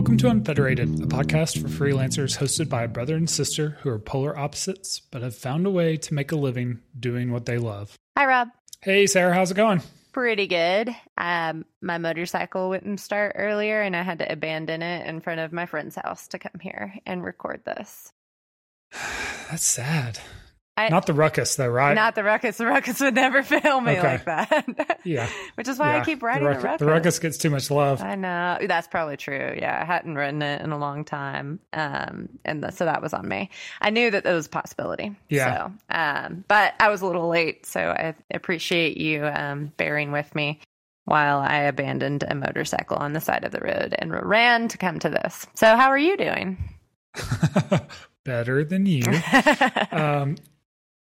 Welcome to Unfederated, a podcast for freelancers hosted by a brother and sister who are polar opposites but have found a way to make a living doing what they love. Hi, Rob. Hey, Sarah, how's it going? Pretty good. Um, my motorcycle wouldn't start earlier, and I had to abandon it in front of my friend's house to come here and record this. That's sad. I, Not the ruckus, though, right? Not the ruckus. The ruckus would never fail me Okay. like that. yeah. Which is why yeah. I keep the, riding the ruckus. the ruckus gets too much love. I know that's probably true. Yeah, I hadn't written it in a long time, um, and th- so that was on me. I knew that there was a possibility. Yeah. So, um, but I was a little late, so I appreciate you um, bearing with me while I abandoned a motorcycle on the side of the road and ran to come to this. So, how are you doing? Better than you. um,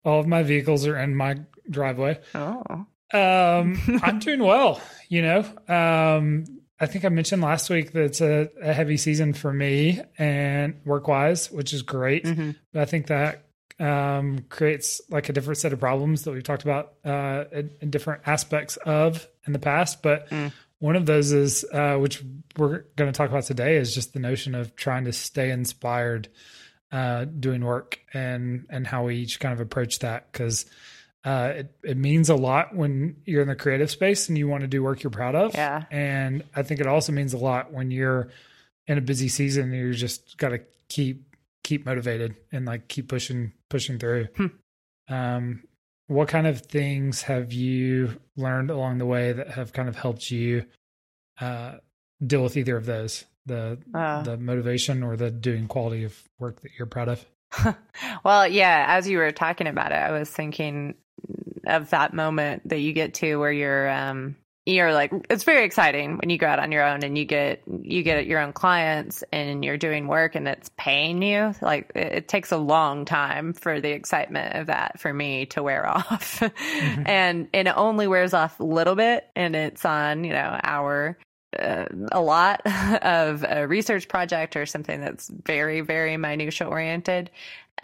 all of my vehicles are in my driveway. oh, Um, I'm doing well. You know, um, I think I mentioned last week that it's a, a heavy season for me and work wise, which is great. Mhm. But I think that um, creates like a different set of problems that we've talked about uh, in, in different aspects of in the past. But Mm. one of those is, uh, which we're going to talk about today, is just the notion of trying to stay inspired uh, doing work and and how we each kind of approach that because uh, it, it means a lot when you're in the creative space and you want to do work you're proud of. Yeah. And I think it also means a lot when you're in a busy season and you're just got to keep keep motivated and like keep pushing pushing through. Hmm. Um, what kind of things have you learned along the way that have kind of helped you uh, deal with either of those? The Uh. the motivation or the doing quality of work that you're proud of? well, yeah, as you were talking about it, I was thinking of that moment that you get to where you're um you're like it's very exciting when you go out on your own and you get you get your own clients and you're doing work and it's paying you like it, it takes a long time for the excitement of that for me to wear off and and it only wears off a little bit and it's on you know our uh, a lot of a research project or something that's very very minutia oriented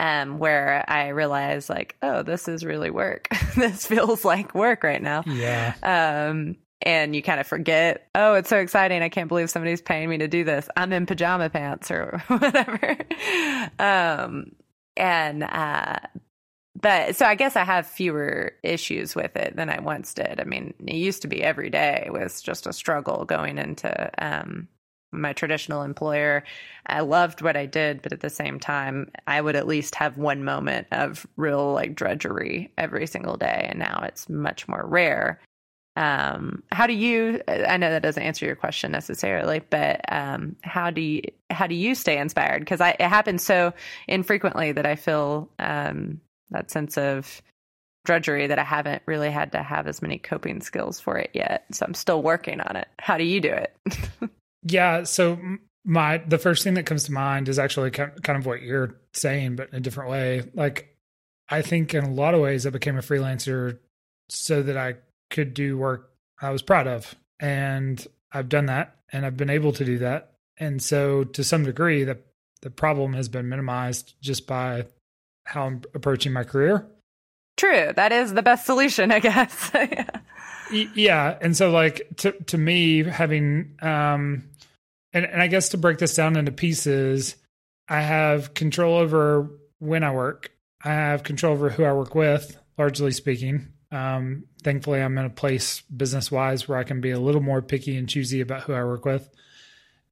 um where i realize like oh this is really work. This feels like work right now. Yeah. um and you kind of forget oh it's so exciting. I can't believe somebody's paying me to do this. I'm in pajama pants or whatever. Um and uh but so I guess I have fewer issues with it than I once did. I mean, it used to be every day was just a struggle going into um, my traditional employer. I loved what I did, but at the same time, I would at least have one moment of real like drudgery every single day, and now it's much more rare. Um, how do you? I know that doesn't answer your question necessarily, but um, how do you how do you stay inspired? Because it happens so infrequently that I feel um, that sense of drudgery that I haven't really had to have as many coping skills for it yet. So I'm still working on it. How do you do it? Yeah. So my the first thing that comes to mind is actually kind of what you're saying, but in a different way. Like I think in a lot of ways I became a freelancer so that I could do work I was proud of. And I've done that and I've been able to do that. And so to some degree the the problem has been minimized just by how I'm approaching my career. True. That is the best solution, I guess. yeah. Yeah and so like to to me having um and, and i guess to break this down into pieces i have control over when i work i have control over who i work with largely speaking um thankfully i'm in a place business wise where i can be a little more picky and choosy about who i work with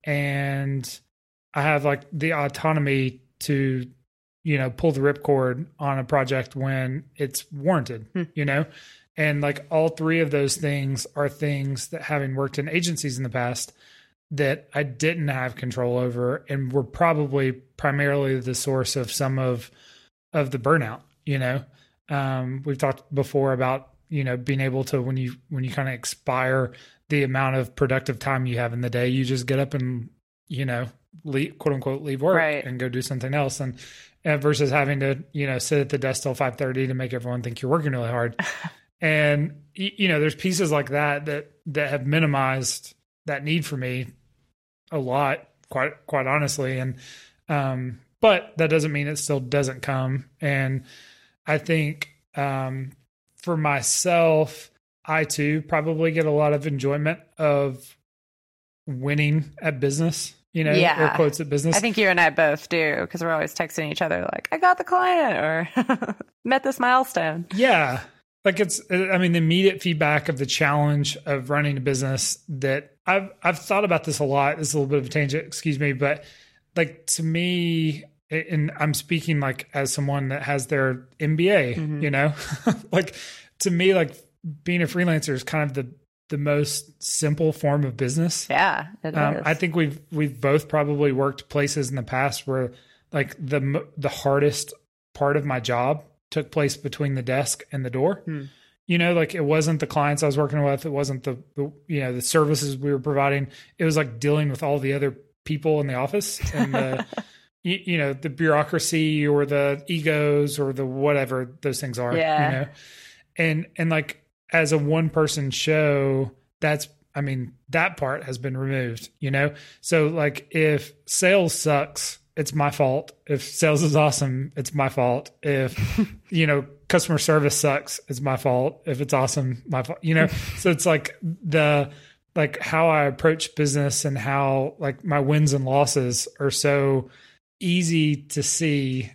and i have like the autonomy to you know pull the ripcord on a project when it's warranted Hmm. you know and like all three of those things are things that having worked in agencies in the past that I didn't have control over and were probably primarily the source of some of of the burnout, you know. Um we've talked before about, you know, being able to when you when you kind of expire the amount of productive time you have in the day, you just get up and, you know, leave, quote unquote leave work Right. and go do something else and versus having to, you know, sit at the desk till 5:30 to make everyone think you're working really hard. And you know there's pieces like that that that have minimized that need for me a lot quite quite honestly. And um but that doesn't mean it still doesn't come. And i think um for myself i too probably get a lot of enjoyment of winning at business you know, Yeah. or quotes at business. I think you and I both do because we're always texting each other like, "I got the client" or "Met this milestone." Yeah. Like it's I mean the immediate feedback of the challenge of running a business that I've I've thought about this a lot. This is a little bit of a tangent, excuse me, but like to me and I'm speaking like as someone that has their MBA, mm-hmm. you know? like to me like being a freelancer is kind of the the most simple form of business. Yeah, Um. I think we've we've both probably worked places in the past where like the the hardest part of my job took place between the desk and the door. Hmm. You know, like it wasn't the clients I was working with, it wasn't the, the you know the services we were providing. It was like dealing with all the other people in the office and the you, you know the bureaucracy or the egos or the whatever those things are. Yeah. You know, and and like as a one person show, that's I mean that part has been removed. You know, so like if sales sucks, it's my fault. If sales is awesome, it's my fault. If you know customer service sucks, it's my fault. If it's awesome, my fault. You know, so it's like the like how I approach business and how like my wins and losses are so easy to see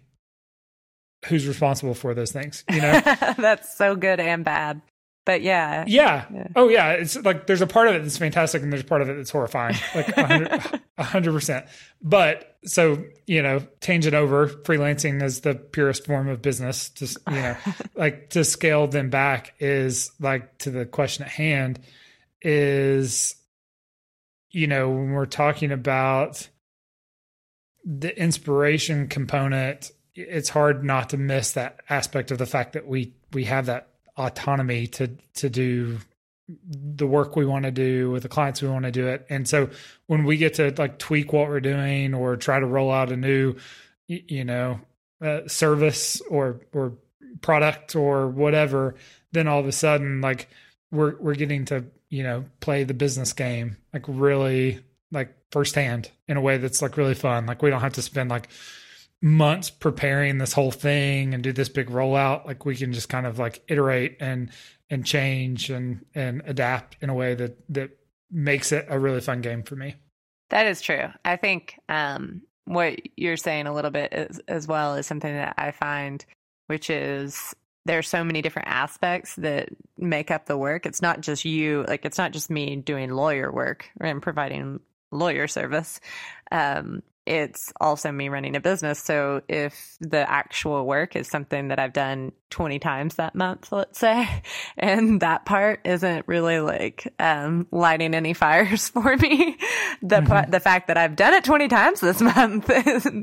who's responsible for those things. You know. That's so good and bad. But yeah, Yeah. Yeah. Oh yeah. It's like there's a part of it that's fantastic and there's a part of it that's horrifying. Like a hundred- a hundred percent. But so, you know, tangent over freelancing is the purest form of business. Just you know, like to scale them back is like to the question at hand is you know, when we're talking about the inspiration component, it's hard not to miss that aspect of the fact that we we have that autonomy to to do the work we want to do with the clients we want to do it. And so when we get to like tweak what we're doing or try to roll out a new you know uh, service or or product or whatever then all of a sudden like we're we're getting to you know play the business game like really like firsthand in a way that's like really fun. Like we don't have to spend like months preparing this whole thing and do this big rollout like we can just kind of like iterate and and change and and adapt in a way that that makes it a really fun game for me that is true. I think um, what you're saying a little bit is, as well is something that I find, which is there's so many different aspects that make up the work. It's not just you, like it's not just me doing lawyer work and providing lawyer service. Um, it's also me running a business. So if the actual work is something that I've done 20 times that month, let's say, and that part isn't really like um, lighting any fires for me, the pa- the fact that I've done it 20 times this month,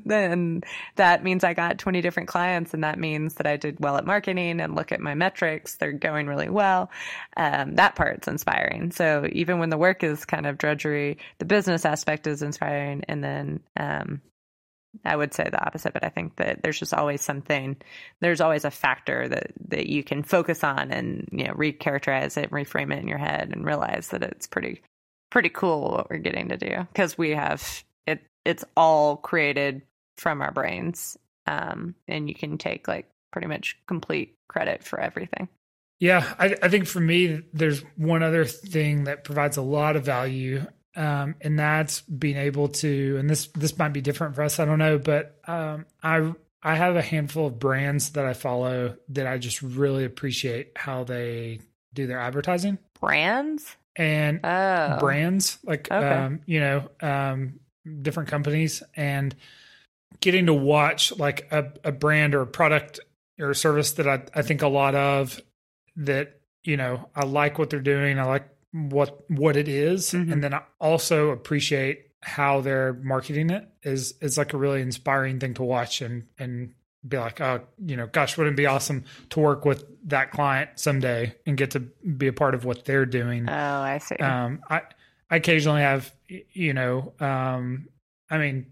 then that means I got 20 different clients, and that means that I did well at marketing and look at my metrics; they're going really well. Um, that part's inspiring. So even when the work is kind of drudgery, the business aspect is inspiring, and then um, I would say the opposite, but I think that there's just always something, there's always a factor that, that you can focus on and, you know, recharacterize it, reframe it in your head and realize that it's pretty, pretty cool what we're getting to do because we have it, it's all created from our brains. Um, and you can take like pretty much complete credit for everything. Yeah, I, I think for me, there's one other thing that provides a lot of value, um, and that's being able to. And this this might be different for us. I don't know, but um, I I have a handful of brands that I follow that I just really appreciate how they do their advertising Brands? and Oh. brands like Okay. um, you know um, different companies and getting to watch like a, a brand or a product or a service that I, I think a lot of that you know I like what they're doing I like what what it is, Mhm. and then I also appreciate how they're marketing it is is like a really inspiring thing to watch and and be like oh you know gosh wouldn't it be awesome to work with that client someday and get to be a part of what they're doing Oh, I see. um, I, I occasionally have, you know, um, I mean,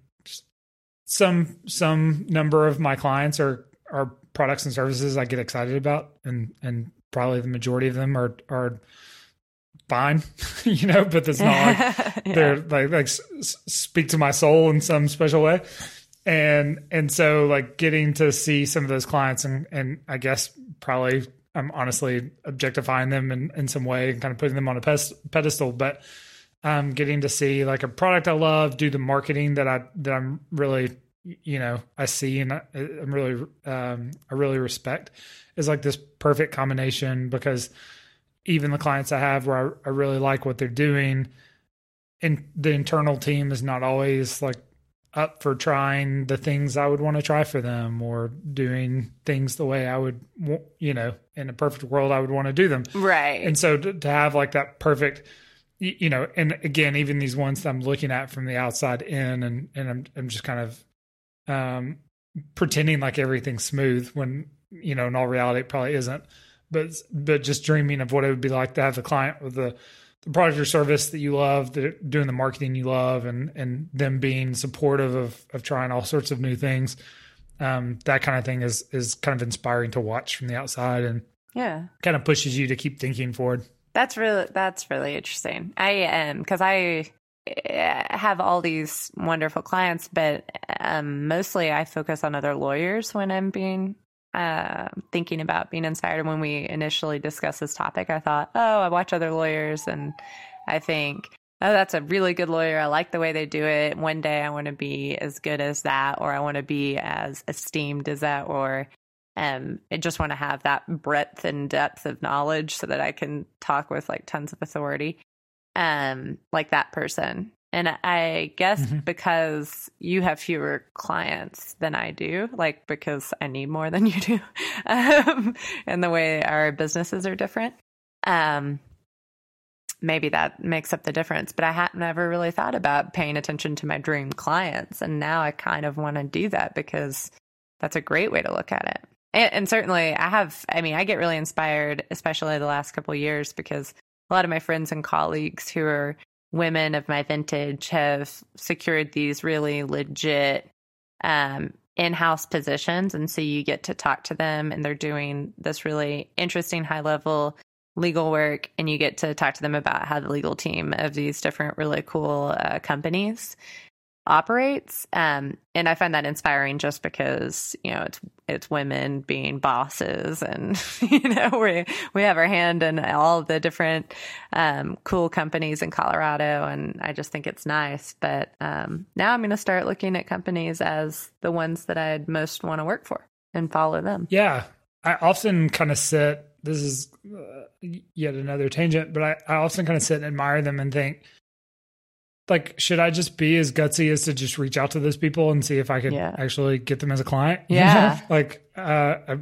some some number of my clients are are products and services I get excited about, and and probably the majority of them are are fine, you know. But it's not like Yeah. they're like like s- speak to my soul in some special way and and so like getting to see some of those clients and and i guess probably i'm honestly objectifying them in in some way and kind of putting them on a pedestal but um, getting to see like a product I love, do the marketing that I that I'm really you know I see and I, I'm really um, I really respect is like this perfect combination because even the clients I have where I, I really like what they're doing, and the internal team is not always like up for trying the things I would want to try for them or doing things the way I would, you know, in a perfect world, I would want to do them. Right. And so to, to have like that perfect, you know, and again, even these ones that I'm looking at from the outside in, and and I'm I'm just kind of um pretending like everything's smooth when you know in all reality it probably isn't. But but just dreaming of what it would be like to have the client with the the product or service that you love, the, doing the marketing you love, and and them being supportive of of trying all sorts of new things. Um, that kind of thing is is kind of inspiring to watch from the outside, and yeah, kind of pushes you to keep thinking forward. That's really that's really interesting. I am um, because I eh, have all these wonderful clients, but um, mostly I focus on other lawyers when I'm being uh, thinking about being inspired. When we initially discussed this topic, I thought, oh, I watch other lawyers, and I think, oh, that's a really good lawyer. I like the way they do it. One day I want to be as good as that, or I want to be as esteemed as that, or um, I just want to have that breadth and depth of knowledge so that I can talk with like tons of authority, um, like that person. And I guess mm-hmm. because you have fewer clients than I do, like because I need more than you do, um, and the way our businesses are different, um, maybe that makes up the difference. But I had never really thought about paying attention to my dream clients, and now I kind of want to do that because that's a great way to look at it. And, and certainly, I have. I mean, I get really inspired, especially the last couple years, because a lot of my friends and colleagues who are women of my vintage have secured these really legit um, in-house positions, and so you get to talk to them, and they're doing this really interesting high-level legal work, and you get to talk to them about how the legal team of these different really cool uh, companies operates. Um, and I find that inspiring just because, you know, it's it's women being bosses and you know, we we have our hand in all the different um, cool companies in Colorado and I just think it's nice. But um, now I'm gonna start looking at companies as the ones that I'd most want to work for and follow them. Yeah. I often kind of sit this is uh, yet another tangent, but I, I often kind of sit and admire them and think, like should i just be as gutsy as to just reach out to those people and see if i can yeah. actually get them as a client yeah like uh I,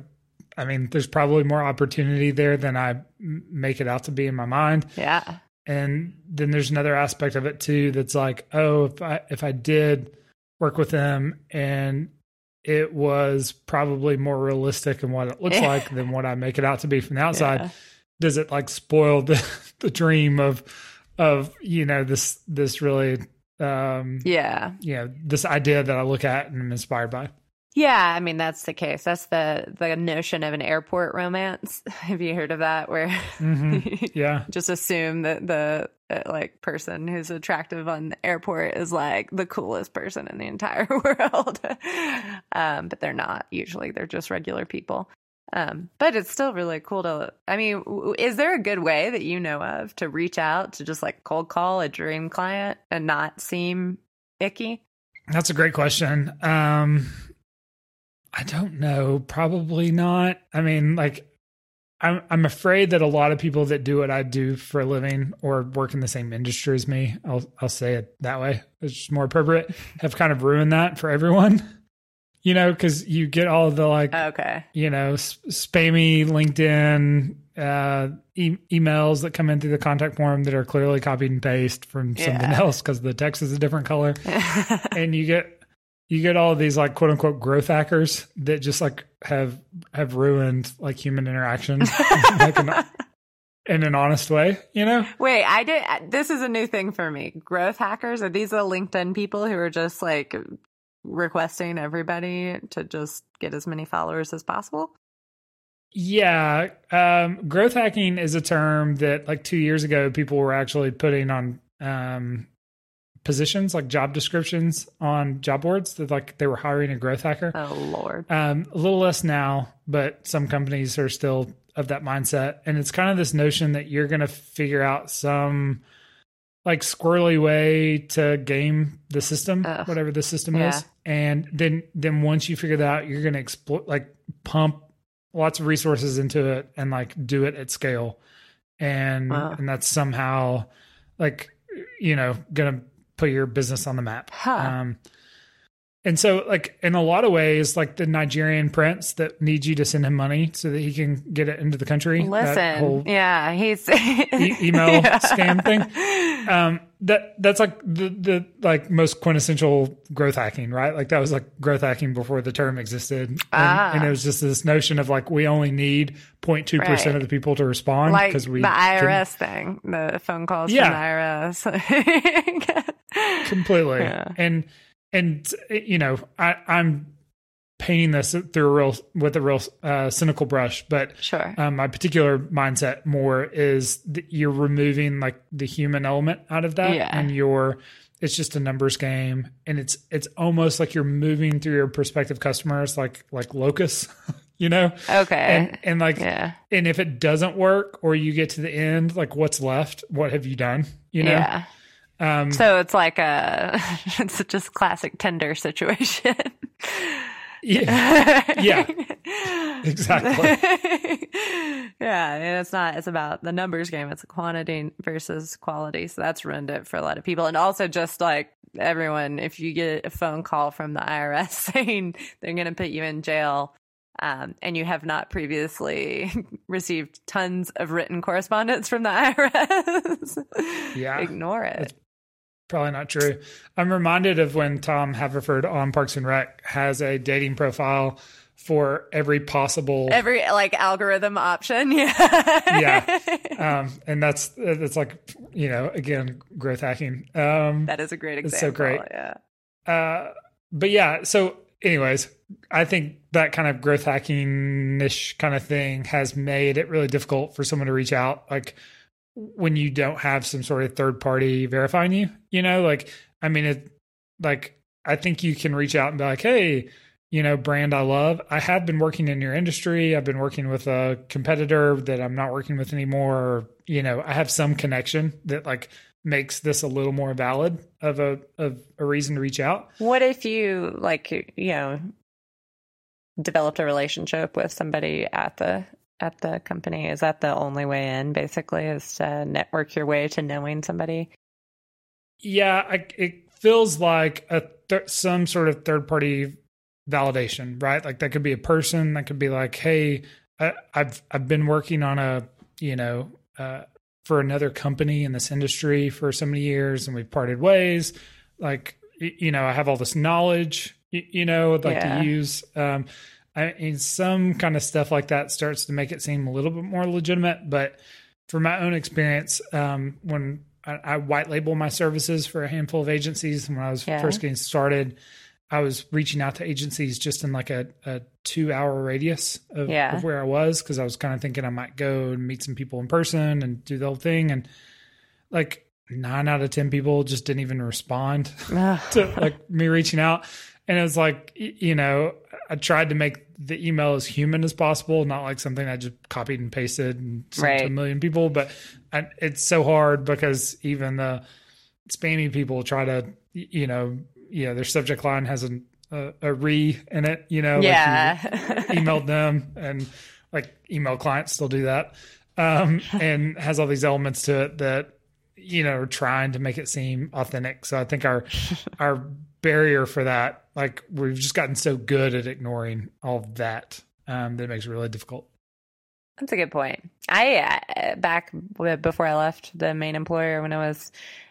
I, mean there's probably more opportunity there than i make it out to be in my mind yeah and then there's another aspect of it too that's like oh if i if i did work with them and it was probably more realistic in what it looks like than what i make it out to be from the outside yeah. does it like spoil the the dream of of you know this this really um yeah you know this idea that I look at and am inspired by. Yeah, I mean that's the case. That's the the notion of an airport romance. Have you heard of that? Where mm-hmm. yeah, just assume that the uh, like person who's attractive on the airport is like the coolest person in the entire world, um, but they're not. Usually, they're just regular people. Um, but it's still really cool to, I mean, is there a good way that you know of to reach out to just like cold call a dream client and not seem icky? That's a great question. Um, I don't know. Probably not. I mean, like, I'm I'm afraid that a lot of people that do what I do for a living or work in the same industry as me, I'll I'll say it that way. It's more appropriate. Have kind of ruined that for everyone you know, because you get all the like, okay, you know, spammy LinkedIn uh, e- emails that come in through the contact form that are clearly copied and paste from yeah. something else because the text is a different color, and you get you get all these like quote unquote growth hackers that just like have have ruined like human interaction like an, in an honest way, you know? Wait, I did. This is a new thing for me. Growth hackers are these the LinkedIn people who are just like requesting everybody to just get as many followers as possible? Yeah, um, growth hacking is a term that like two years ago people were actually putting on um, positions like job descriptions on job boards that like they were hiring a growth hacker. Oh lord. Um, a little less now, but some companies are still of that mindset, and it's kind of this notion that you're going to figure out some like squirrely way to game the system, Ugh. whatever the system Yeah. is. And then then once you figure that out, you're gonna exploit like pump lots of resources into it and like do it at scale. And Wow. and that's somehow like you know, gonna put your business on the map. Huh. Um and so like in a lot of ways, like the Nigerian prince that needs you to send him money so that he can get it into the country. that Listen, yeah, he's e- email scam thing. um that that's like the the like most quintessential growth hacking right like that was like growth hacking before the term existed and, Ah. and it was just this notion of like we only need 0.2% of the people to respond like because we the can- IRS thing, the phone calls Yeah. from the IRS. completely Yeah. and and you know i i'm painting this through a real with a real uh, cynical brush but sure. um, my particular mindset more is that you're removing like the human element out of that Yeah. and you're it's just a numbers game and it's it's almost like you're moving through your prospective customers like like locus you know Okay. and and like yeah. and if it doesn't work or you get to the end like what's left what have you done you know Yeah. Um So it's like a it's just classic Tinder situation. yeah Yeah. Exactly. yeah, and it's not. It's about the numbers game. It's quantity versus quality. So that's ruined it for a lot of people. And also, just like everyone, if you get a phone call from the IRS saying they're going to put you in jail. Um, and you have not previously received tons of written correspondence from the IRS. Yeah. ignore it. Probably not true. I'm reminded of when Tom Haverford on Parks and Rec has a dating profile for every possible Every like algorithm option, yeah, Yeah. um and that's that's like you know again growth hacking um that is a great example. It's so great. Yeah. uh but yeah so anyways i think that kind of growth hacking ish kind of thing has made it really difficult for someone to reach out like when you don't have some sort of third party verifying you you know? Like i mean it like i think you can reach out and be like hey you know brand i love. I have been working in your industry. I've been working with a competitor that i'm not working with anymore. Or, you know i have some connection that like makes this a little more valid of a of a reason to reach out. What if you like you know developed a relationship with somebody at the at the company? Is that the only way in? Basically, is to network your way to knowing somebody. Yeah, I, it feels like a th- some sort of third party validation, right? Like that could be a person, that could be like, hey, I, I've I've been working on a you know uh, for another company in this industry for so many years, and we've parted ways. Like you know, I have all this knowledge, y- you know, I'd like Yeah. to use. Um, I mean, some kind of stuff like that starts to make it seem a little bit more legitimate, but from my own experience, um, when I, I white label my services for a handful of agencies, and when I was Yeah. first getting started, I was reaching out to agencies just in like a, a two hour radius of, Yeah. of where I was because I was kind of thinking I might go and meet some people in person and do the whole thing. And like nine out of 10 people just didn't even respond to like me reaching out. And it was like, you know, I tried to make the email as human as possible, not like something I just copied and pasted and sent to a million people. But I, it's so hard because even the spammy people try to, you know, yeah their subject line has a, a, a re in it, you know, like you yeah. emailed them and like email clients still do that. Um, and has all these elements to it that, you know, are trying to make it seem authentic. So I think our, our barrier for that, like we've just gotten so good at ignoring all of that, um, that it makes it really difficult. That's a good point. I uh, back before I left the main employer when I was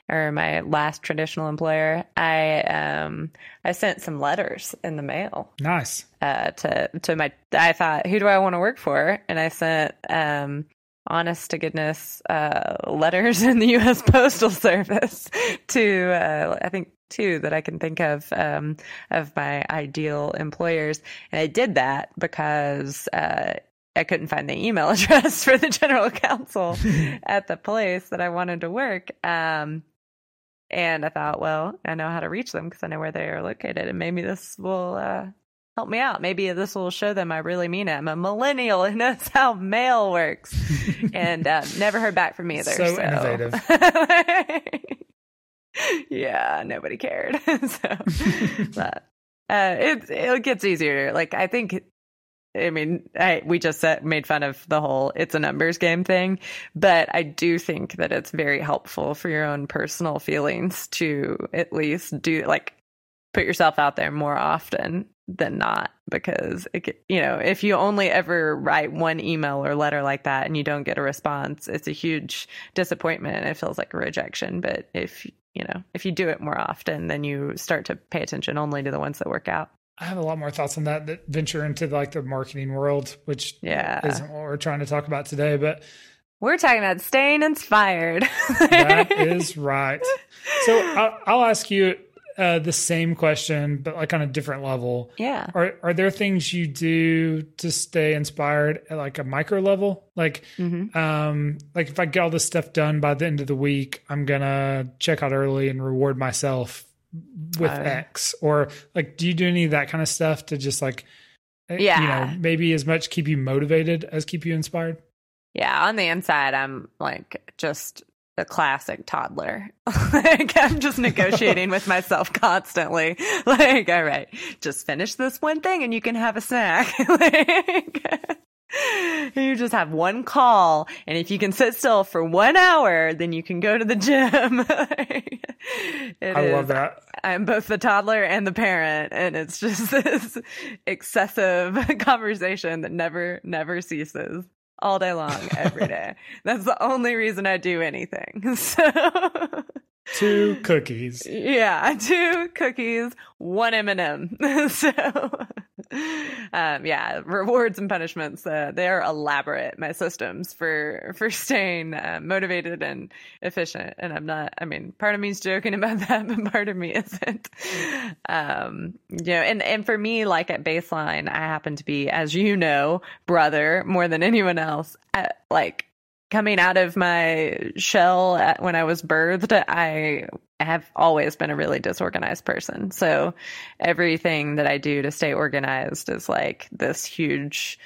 or my last traditional employer, I um I sent some letters in the mail Nice. uh to to my I thought who do I want to work for and I sent um honest to goodness uh letters in the US Postal Service to uh I think two that I can think of um of my ideal employers and I did that because uh I couldn't find the email address for the general counsel at the place that I wanted to work. Um, and I thought, well, I know how to reach them because I know where they are located, and maybe this will uh, help me out. Maybe this will show them I really mean it. I'm a millennial and that's how mail works, and uh, never heard back from me either. So innovative. yeah, nobody cared. so, but uh, it it gets easier. Like I think I mean, I, we just set, made fun of the whole it's a numbers game thing, but I do think that it's very helpful for your own personal feelings to at least do like put yourself out there more often than not because it, you know if you only ever write one email or letter like that and you don't get a response it's a huge disappointment it feels like a rejection but if you know if you do it more often then you start to pay attention only to the ones that work out I have a lot more thoughts on that that venture into like the marketing world, which yeah. isn't what we're trying to talk about today, but we're talking about staying inspired. that is right. So I'll, I'll ask you uh, the same question, but like on a different level. Yeah. Are are there things you do to stay inspired at like a micro level? Like, mm-hmm. um, like if I get all this stuff done by the end of the week, I'm gonna check out early and reward myself with uh, X. Or like, do you do any of that kind of stuff to just like, yeah, you know, maybe as much keep you motivated as keep you inspired? Yeah, on the inside, I'm like just the classic toddler. like I'm just negotiating with myself constantly. Like, all right, just finish this one thing and you can have a snack. like, you just have one call and if you can sit still for one hour then you can go to the gym i is, love that i'm both the toddler and the parent and it's just this excessive conversation that never never ceases all day long, every day. That's the only reason I do anything. So two cookies. Yeah, two cookies, one M&M. so um, yeah, rewards and punishments. Uh, they are elaborate. My systems for for staying uh, motivated and efficient. And I'm not. I mean, part of me is joking about that, but part of me isn't. Um, you know, and and for me, like at baseline, I happen to be, as you know, brother more than anyone else. At, like coming out of my shell at, when I was birthed, I have always been a really disorganized person. So everything that I do to stay organized is like this huge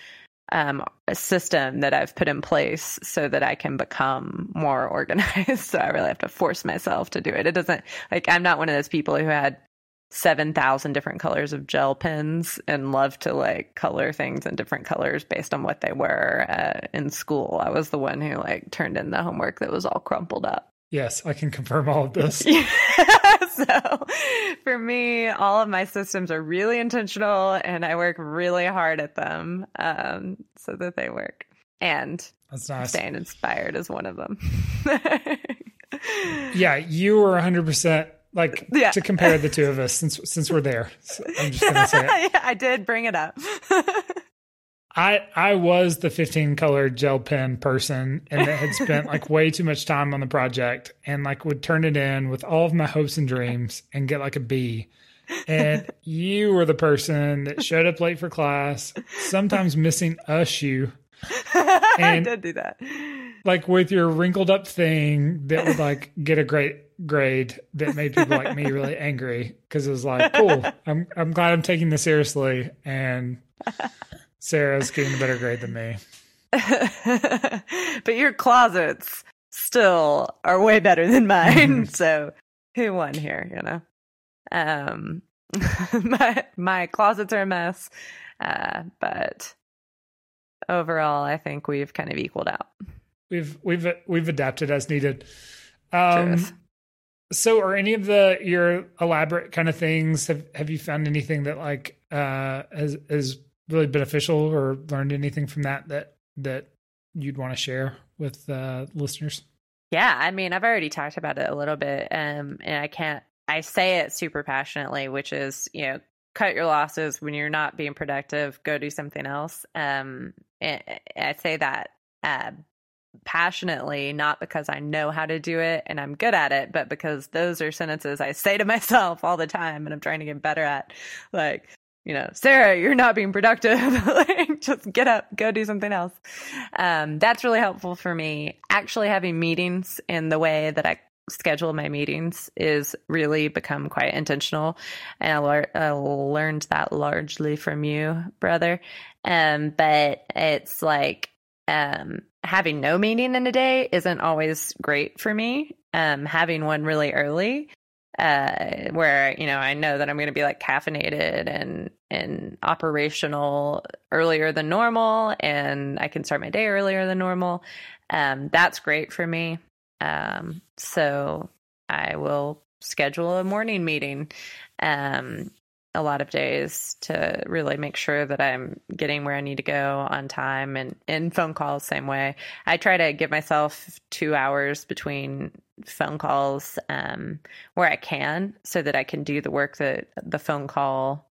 um, system that I've put in place so that I can become more organized. so I really have to force myself to do it. It doesn't like I'm not one of those people who had 7,000 different colors of gel pens and love to like color things in different colors based on what they were uh, in school. I was the one who like turned in the homework that was all crumpled up. Yes, I can confirm all of this. so for me, all of my systems are really intentional and I work really hard at them um, so that they work. And That's nice. staying inspired is one of them. yeah, you were 100% like yeah. to compare the two of us since since we're there. So I'm just gonna say it. yeah, I did bring it up. I I was the 15 color gel pen person and that had spent like way too much time on the project and like would turn it in with all of my hopes and dreams and get like a B. And you were the person that showed up late for class, sometimes missing a shoe. And I did do that. Like with your wrinkled up thing that would like get a great grade that made people like me really angry because it was like, cool, I'm I'm glad I'm taking this seriously, and Sarah's getting a better grade than me. but your closets still are way better than mine. so who won here? You know, um, my my closets are a mess, uh, but overall, I think we've kind of equaled out. We've we've we've adapted as needed. Um, so, are any of the your elaborate kind of things have have you found anything that like uh has is really beneficial or learned anything from that that that you'd want to share with uh listeners? Yeah, I mean, I've already talked about it a little bit, um, and I can't. I say it super passionately, which is you know cut your losses when you're not being productive. Go do something else. Um, I say that uh, passionately, not because I know how to do it and I'm good at it, but because those are sentences I say to myself all the time and I'm trying to get better at. Like, you know, Sarah, you're not being productive. like, just get up, go do something else. Um, that's really helpful for me. Actually, having meetings in the way that I schedule my meetings is really become quite intentional. And I, le- I learned that largely from you, brother. Um, but it's like, um, having no meeting in a day isn't always great for me. Um, having one really early uh, where you know I know that I'm going to be like caffeinated and and operational earlier than normal, and I can start my day earlier than normal. Um, that's great for me. Um, so I will schedule a morning meeting um, a lot of days to really make sure that I'm getting where I need to go on time and in phone calls same way. I try to give myself 2 hours between phone calls um, where I can so that I can do the work that the phone call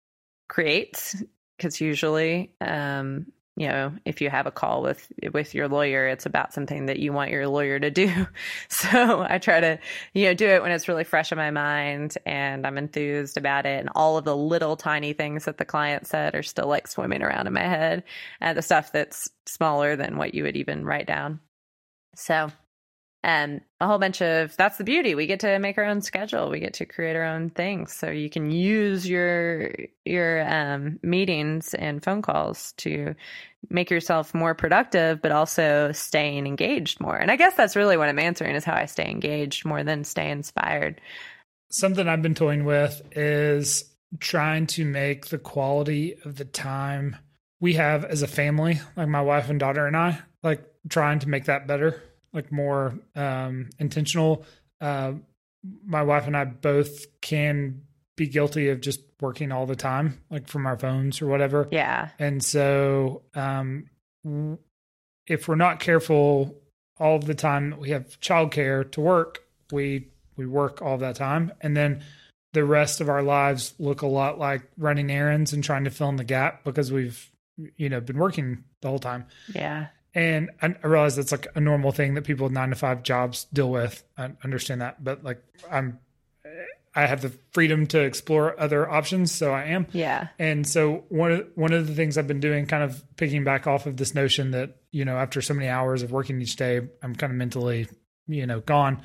creates because usually um, you know if you have a call with with your lawyer it's about something that you want your lawyer to do. So i try to you know do it when it's really fresh in my mind and i'm enthused about it. And all of the little tiny things that the client said are still like swimming around in my head and the stuff that's smaller than what you would even write down. So and a whole bunch of that's the beauty. We get to make our own schedule. We get to create our own things. So you can use your your um, meetings and phone calls to make yourself more productive but also staying engaged more. And i guess that's really what i'm answering is how i stay engaged more than stay inspired. Something i've been toying with is trying to make the quality of the time we have as a family like my wife and daughter and i like trying to make that better like more um, intentional. Uh, my wife and I both can be guilty of just working all the time, like from our phones or whatever. Yeah. And so, um, if we're not careful, all the time we have childcare to work, we we work all that time, and then the rest of our lives look a lot like running errands and trying to fill in the gap because we've you know been working the whole time. Yeah. And I, realize that's like a normal thing that people with nine to five jobs deal with. I understand that, but like I'm, I have the freedom to explore other options, so I am. Yeah. And so one of one of the things I've been doing, kind of picking back off of this notion that you know after so many hours of working each day, I'm kind of mentally, you know, gone,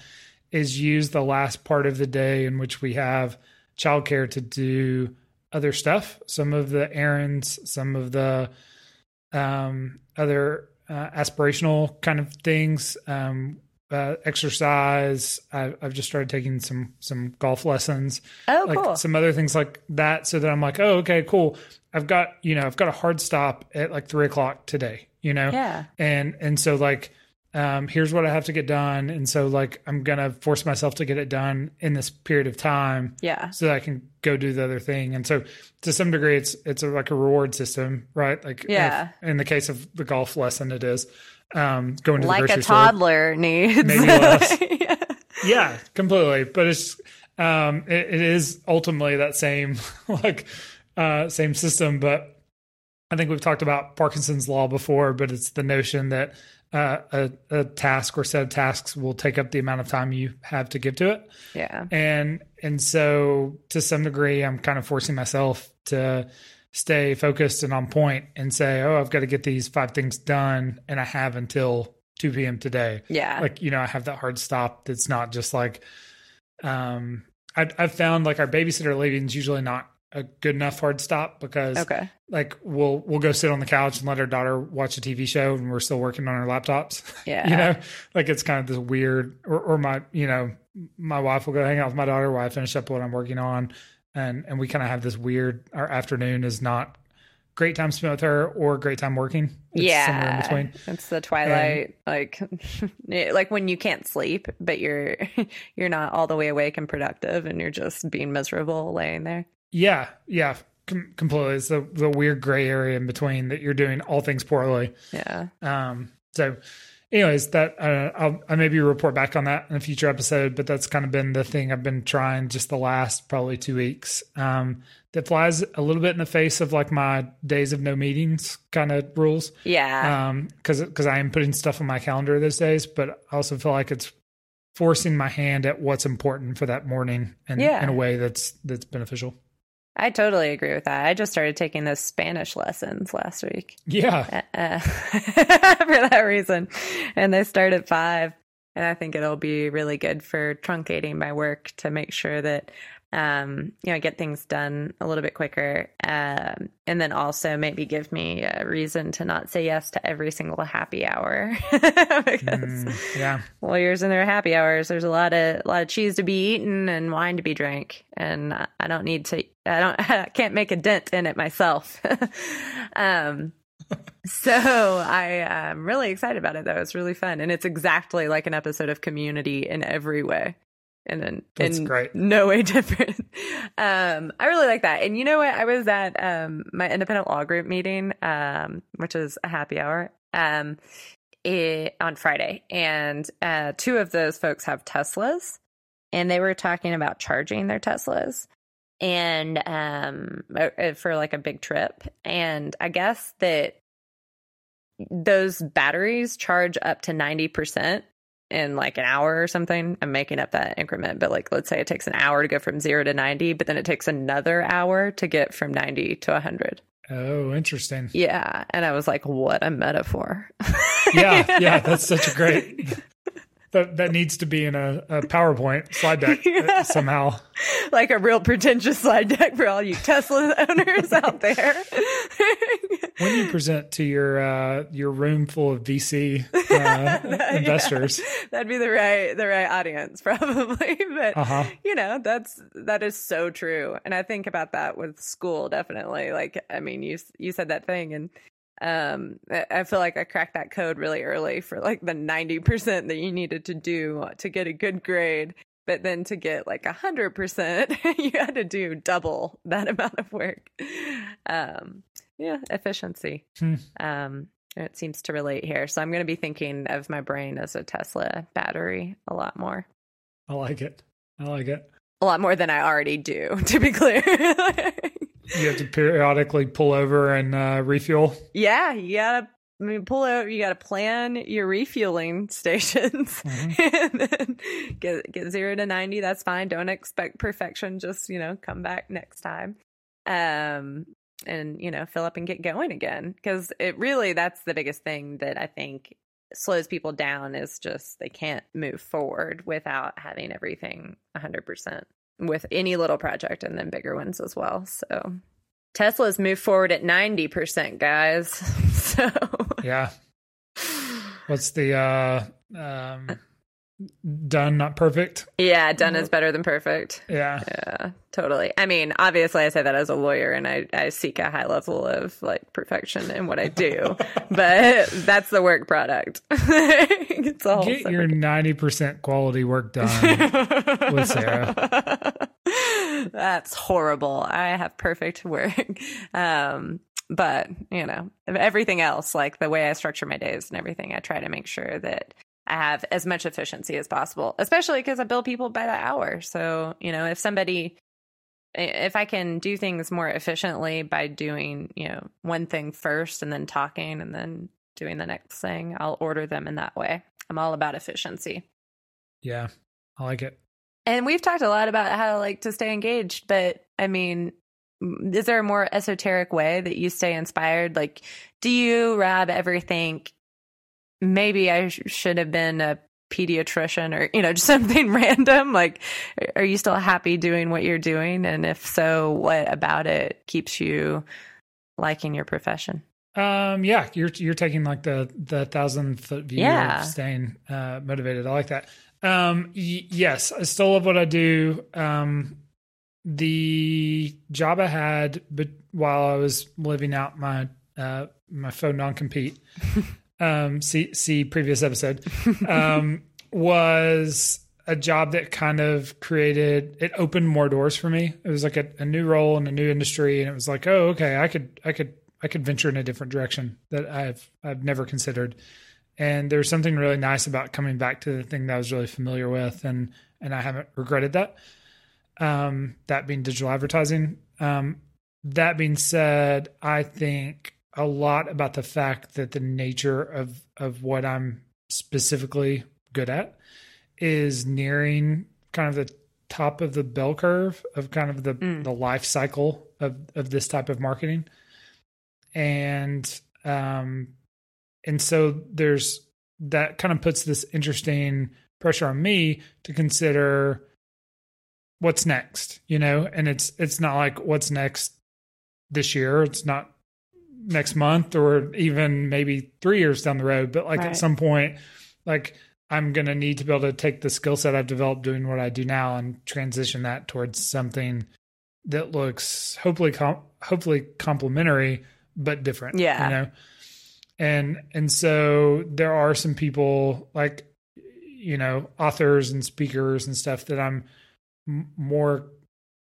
is use the last part of the day in which we have childcare to do other stuff. Some of the errands, some of the um, other uh, aspirational kind of things. Um, uh, exercise. I, have just started taking some some golf lessons. Oh, like cool. Some other things like that. So that I'm like, oh, okay, cool. I've got you know I've got a hard stop at like three o'clock today. You know. Yeah. And and so like um, here's what I have to get done. And so like I'm gonna force myself to get it done in this period of time. Yeah. So that I can go do the other thing. And so to some degree it's it's a, like a reward system, right? Like yeah. If, in the case of the golf lesson it is. Um going to like a toddler store. needs. Maybe less. yeah. yeah, completely. But it's um it, it is ultimately that same like uh same system. But I think we've talked about Parkinson's law before, but it's the notion that uh, a, a task or set of tasks will take up the amount of time you have to give to it. Yeah. And and so to some degree I'm kind of forcing myself to stay focused and on point and say, "Oh, I've got to get these five things done and I have until 2 p.m. today." Yeah. Like, you know, I have that hard stop that's not just like um I've, I've found like our babysitter leaving is usually not a good enough hard stop because okay. like we'll we'll go sit on the couch and let our daughter watch a TV show and we're still working on our laptops. Yeah. you know, like it's kind of this weird or, or my you know, my wife will go hang out with my daughter while I finish up what I'm working on and and we kind of have this weird our afternoon is not great time spent with her or great time working. It's yeah, somewhere in between. It's the twilight, and, like like when you can't sleep, but you're you're not all the way awake and productive, and you're just being miserable laying there. Yeah, yeah, com- completely. It's the the weird gray area in between that you're doing all things poorly. Yeah. Um. So, anyways, that uh, I'll I maybe report back on that in a future episode. But that's kind of been the thing I've been trying just the last probably two weeks. Um. That flies a little bit in the face of like my days of no meetings kind of rules. Yeah. Um. Because because I am putting stuff on my calendar those days, but I also feel like it's forcing my hand at what's important for that morning and Yeah. in a way that's that's beneficial. I totally agree with that. I just started taking those Spanish lessons last week Yeah. uh, for that reason. And they start at five. And I think it'll be really good for truncating my work to make sure that um, you know, get things done a little bit quicker. Um, and then also maybe give me a reason to not say yes to every single happy hour because Mm, yeah. lawyers and their happy hours, there's a lot of a lot of cheese to be eaten and wine to be drank, and I don't need to. I don't. I can't make a dent in it myself. um, so I am really excited about it. Though it's really fun, and it's exactly like an episode of Community in every way, and then That's in great. no way different. Um, I really like that. And you know what? I was at um my independent law group meeting, um, which is a happy hour. Um, it, on Friday, and uh, two of those folks have Teslas, and they were talking about charging their Teslas, and um, uh, for like a big trip. And I guess that those batteries charge up to ninety percent in like an hour or something. I'm making up that increment, but like let's say it takes an hour to go from zero to ninety, but then it takes another hour to get from ninety to hundred. Oh, interesting. Yeah, and I was like, what a metaphor. Yeah, yeah, that's such a great. That that needs to be in a, a PowerPoint slide deck uh, Yeah. somehow. like a real pretentious slide deck for all you Tesla owners out there. When you present to your uh, your room full of VC uh, investors, That'd be the right the right audience probably, but Uh-huh. you know that's that is so true, and I think about that with school definitely. Like, I mean, you you said that thing, and um, I feel like I cracked that code really early for like the ninety percent that you needed to do to get a good grade. But then to get like a hundred percent, you had to do double that amount of work. Um, yeah, efficiency. Hmm. Um, it seems to relate here. So I'm going to be thinking of my brain as a Tesla battery a lot more. I like it. I like it. A lot more than I already do, to be clear. You have to periodically pull over and uh, refuel. yeah, you gotta I mean, pull out. You gotta plan your refueling stations, and then get get zero to ninety. That's fine. Don't expect perfection. Just you know, come back next time, um, and you know, fill up and get going again. Because it really that's the biggest thing that I think slows people down is just they can't move forward without having everything hundred percent with any little project, and then bigger ones as well. So. Tesla's moved forward at 90%, guys. So, Yeah. What's the uh, um, done not perfect? yeah, done is better than perfect. Yeah. Yeah, totally. I mean, obviously, I say that as a lawyer and I, I seek a high level of like perfection in what I do, but that's the work product. it's all Get your ninety percent quality work done with Sarah. That's horrible. I have perfect work. Um, but, you know, everything else, like the way I structure my days and everything, I try to make sure that have as much efficiency as possible, especially because I bill people by the hour. So, you know, if somebody, if I can do things more efficiently by doing, you know, one thing first and then talking and then doing the next thing, I'll order them in that way. I'm all about efficiency. Yeah. I like it. And we've talked a lot about how to like to stay engaged, but I mean, is there a more esoteric way that you stay inspired? Like, do you, Rob, ever think maybe I sh- should have been a pediatrician or, you know, just something random? Like, are you still happy doing what you're doing? And if so, what about it keeps you liking your profession? Um, yeah, you're you're taking like the the thousand foot view Yeah. of staying uh, motivated. I like that. Um, y- yes, I still love what I do. Um, the job I had, but while I was living out my uh, my phone non compete, um, see see previous episode, um, was a job that kind of created it opened more doors for me. It was like a, a new role in a new industry, and it was like, oh, okay, I could I could I could venture in a different direction that I've I've never considered. And there's something really nice about coming back to the thing that I was really familiar with, and and I haven't regretted that. Um, that being digital advertising. Um, that being said, I think a lot about the fact that the nature of of what I'm specifically good at is nearing kind of the top of the bell curve of kind of the Mm. the life cycle of of this type of marketing and um and so there's that kind of puts this interesting pressure on me to consider what's next, you know, and it's it's not like what's next this year. It's not next month or even maybe three years down the road, but like Right. at some point, like I'm going to need to be able to take the skill set I've developed doing what I do now and transition that towards something that looks hopefully com- hopefully complementary but different. Yeah. you know, and and so there are some people like you know authors and speakers and stuff that I'm m- more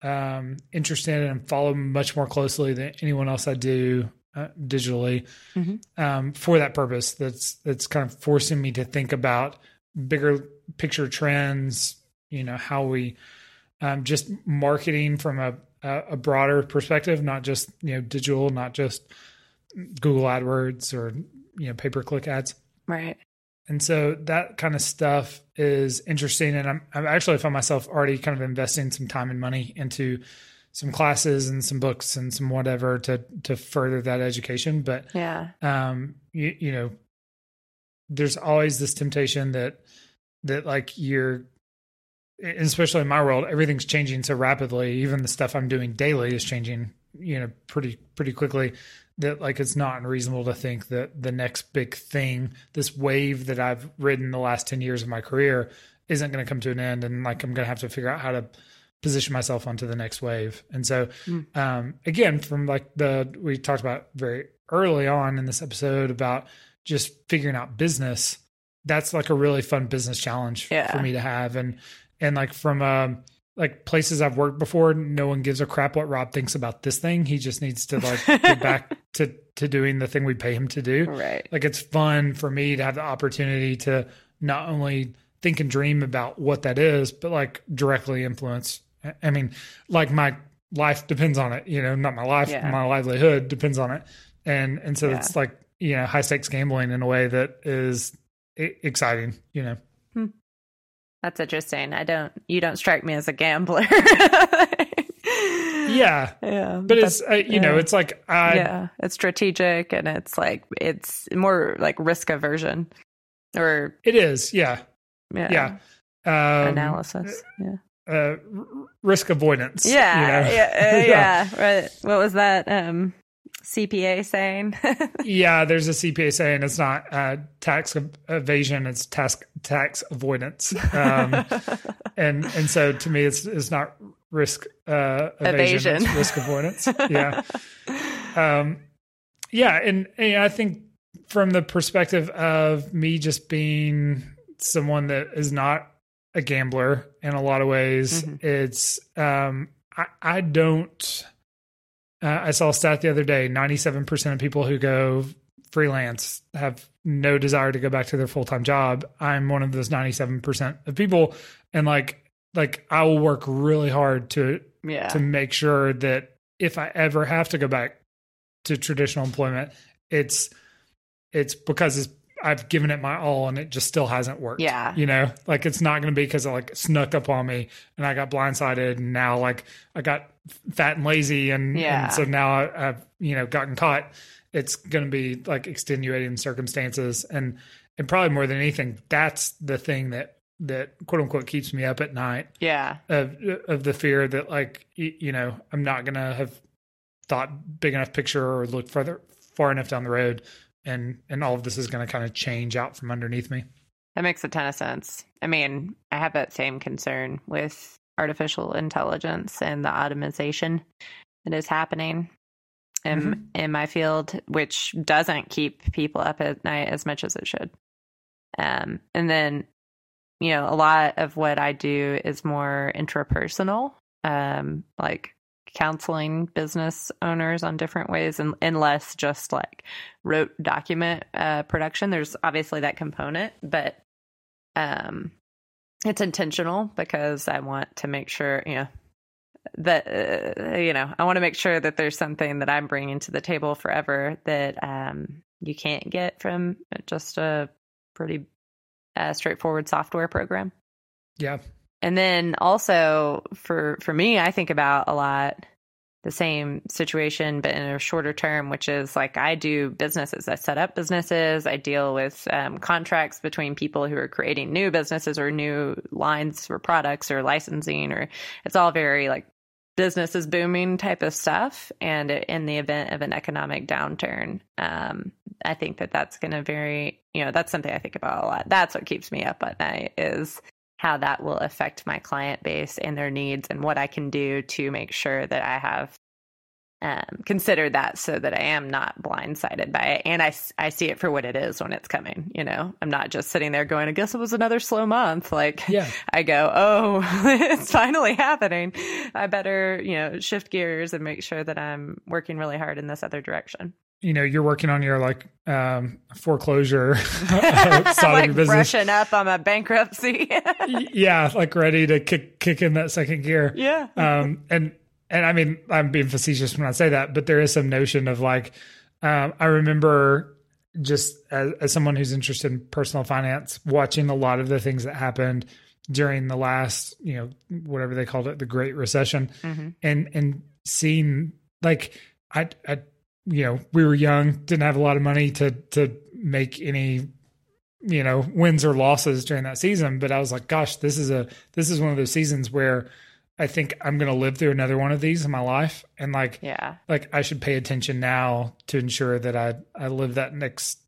um, interested in and follow much more closely than anyone else I do uh, digitally Mhm. um, for that purpose. That's that's kind of forcing me to think about bigger picture trends. You know how we um, just marketing from a, a a broader perspective, not just you know digital, not just Google AdWords or you know pay per click ads. Right. And so that kind of stuff is interesting. And I'm, I'm actually found myself already kind of investing some time and money into some classes and some books and some whatever to, to further that education. But, Yeah. um, you, you know, there's always this temptation that, that like you're, especially in my world, everything's changing so rapidly. Even the stuff I'm doing daily is changing, you know, pretty, pretty quickly that like it's not unreasonable to think that the next big thing, this wave that I've ridden the last 10 years of my career isn't going to come to an end. And like, I'm going to have to figure out how to position myself onto the next wave. And so, Mm. um, again, from like the, we talked about very early on in this episode about just figuring out business. That's like a really fun business challenge Yeah. for me to have. And, and like from, um, like places I've worked before, no one gives a crap what Rob thinks about this thing. He just needs to like get back to to doing the thing we pay him to do. Right. Like it's fun for me to have the opportunity to not only think and dream about what that is, but like directly influence. I mean, like my life depends on it. You know, not my life, Yeah. my livelihood depends on it. And and so Yeah. it's like you know high stakes gambling in a way that is exciting. You know. That's interesting. I don't. You don't strike me as a gambler. Yeah, Yeah. but it's uh, you know yeah. it's like I yeah, it's strategic and it's like it's more like risk aversion or it is yeah yeah, yeah um, analysis. Yeah. Uh, risk avoidance. Yeah, you know? yeah, uh, yeah. Right. What was that um, CPA saying? Yeah, There's a CPA saying it's not uh, tax evasion; it's tax tax avoidance. Um, and and so to me, it's it's not risk uh, evasion; Evasion. risk avoidance. Yeah, um, yeah, and, and I think from the perspective of me just being someone that is not a gambler in a lot of ways, Mhm. it's um, I, I don't. Uh, I saw a stat the other day: ninety-seven percent of people who go freelance have no desire to go back to their full-time job. I'm one of those ninety-seven percent of people, and like, like I will work really hard to yeah. to make sure that if I ever have to go back to traditional employment, it's it's because it's, I've given it my all and it just still hasn't worked. Yeah. You know, like it's not going to be because it like snuck up on me and I got blindsided and now like I got fat and lazy and, Yeah. and so now I, I've, you know, gotten caught. It's going to be like extenuating circumstances and, and probably more than anything, that's the thing that, that quote unquote keeps me up at night yeah. of of the fear that like you know I'm not gonna have thought big enough picture or looked further far enough down the road, and and all of this is gonna kind of change out from underneath me. That makes a ton of sense. I mean, I have that same concern with artificial intelligence and the automation that is happening in Mhm. in my field, which doesn't keep people up at night as much as it should. Um, and then, you know, a lot of what I do is more intrapersonal, um, like counseling business owners on different ways and, and less just like rote document uh, production. There's obviously that component, but um, it's intentional because I want to make sure, you know, that uh, you know, I want to make sure that there's something that I'm bringing to the table forever that um, you can't get from just a pretty uh, straightforward software program. Yeah, And then also for for me, I think about a lot the same situation, but in a shorter term, which is like I do businesses. I set up businesses. I deal with um, contracts between people who are creating new businesses or new lines for products or licensing, or it's all very like business is booming type of stuff. And in the event of an economic downturn, um, I think that that's going to very, you know, that's something I think about a lot. That's what keeps me up at night is how that will affect my client base and their needs and what I can do to make sure that I have um, considered that so that I am not blindsided by it. And I, I see it for what it is when it's coming. You know, I'm not just sitting there going, I guess it was another slow month. Like, Yeah. I go, oh, it's finally happening. I better, you know, shift gears and make sure that I'm working really hard in this other direction. You know, you're working on your like um, foreclosure side of like your business. brushing up on my bankruptcy. Yeah, like ready to kick kick in that second gear. yeah. um, and and I mean I'm being facetious when I say that, but there is some notion of like um, I remember just as, as someone who's interested in personal finance, watching a lot of the things that happened during the last you know whatever they called it the Great Recession, Mhm. and and seeing like I I you know we were young, didn't have a lot of money to to make any you know wins or losses during that season but i was like gosh this is a this is one of those seasons where i think i'm going to live through another one of these in my life and like Yeah. like i should pay attention now to ensure that i i live that next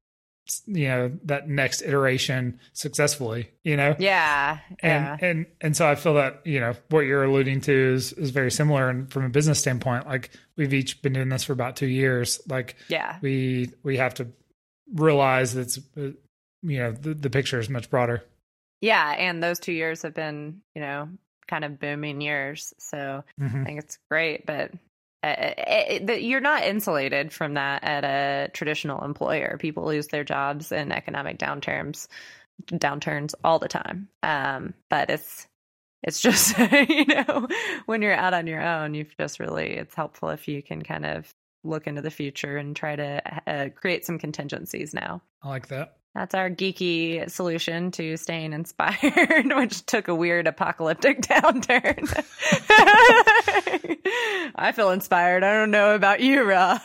you know that next iteration successfully you know Yeah. and Yeah. and and so I feel that you know what you're alluding to is is very similar. And from a business standpoint, like we've each been doing this for about two years. Like Yeah. we we have to realize that it's uh, you know the, the picture is much broader. Yeah. And those two years have been, you know, kind of booming years. So I Mhm. think it's great, but it, it, that you're not insulated from that at a traditional employer. People lose their jobs in economic downturns, downturns all the time. Um, but it's it's just you know when you're out on your own, you've just really it's helpful if you can kind of look into the future and try to uh, create some contingencies now. I like that. That's our geeky solution to staying inspired, which took a weird apocalyptic downturn. I feel inspired. I don't know about you, Rob.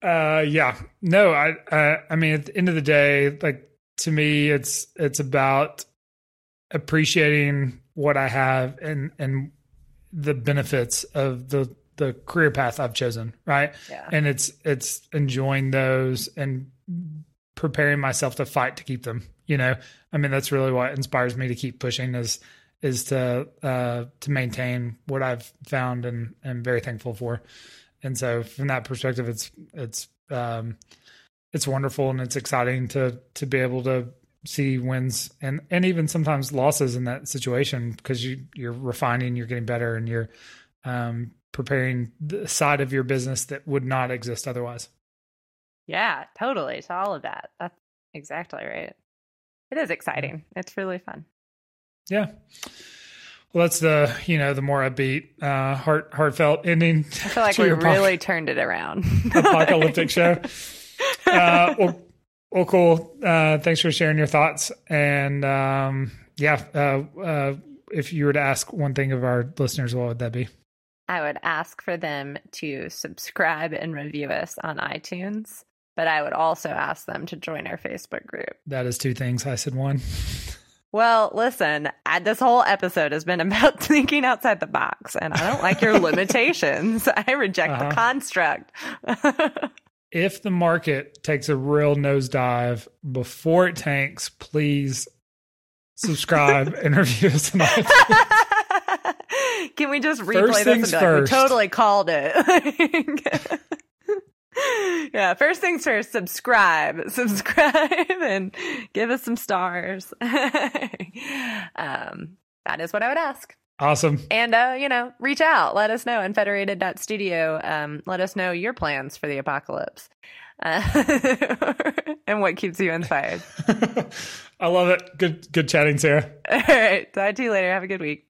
Uh, yeah, no, I, I, I mean, at the end of the day, like to me, it's it's about appreciating what I have and and the benefits of the the career path I've chosen, right? yeah. And it's it's enjoying those and preparing myself to fight to keep them. You know, I mean, that's really what inspires me to keep pushing is is to uh, to maintain what I've found and am very thankful for. And so, from that perspective, it's it's um, it's wonderful and it's exciting to to be able to see wins and and even sometimes losses in that situation because you you're refining, you're getting better, and you're um, preparing the side of your business that would not exist otherwise. Yeah, totally. To all of that. That's exactly right. It is exciting. It's really fun. Yeah. Well, that's the you know the more upbeat, uh, heart heartfelt ending. I feel like we your apoc- really turned it around. apocalyptic show. Uh, well, well, cool. Uh, thanks for sharing your thoughts. And um, yeah, uh, uh, if you were to ask one thing of our listeners, what would that be? I would ask for them to subscribe and review us on iTunes, but I would also ask them to join our Facebook group. That is two things. I said one. Well, listen, I, this whole episode has been about thinking outside the box, and I don't like your limitations. I reject Uh-huh. the construct. If the market takes a real nosedive before it tanks, please subscribe and review us on iTunes. Can we just replay First this and things be like, we totally called it? yeah, first things first, subscribe. Subscribe and give us some stars. um, that is what I would ask. Awesome. And, uh, you know, reach out. Let us know. Unfederated.studio. Um, let us know your plans for the apocalypse uh, and what keeps you inspired. I love it. Good, good chatting, Sarah. All right. Talk to you later. Have a good week.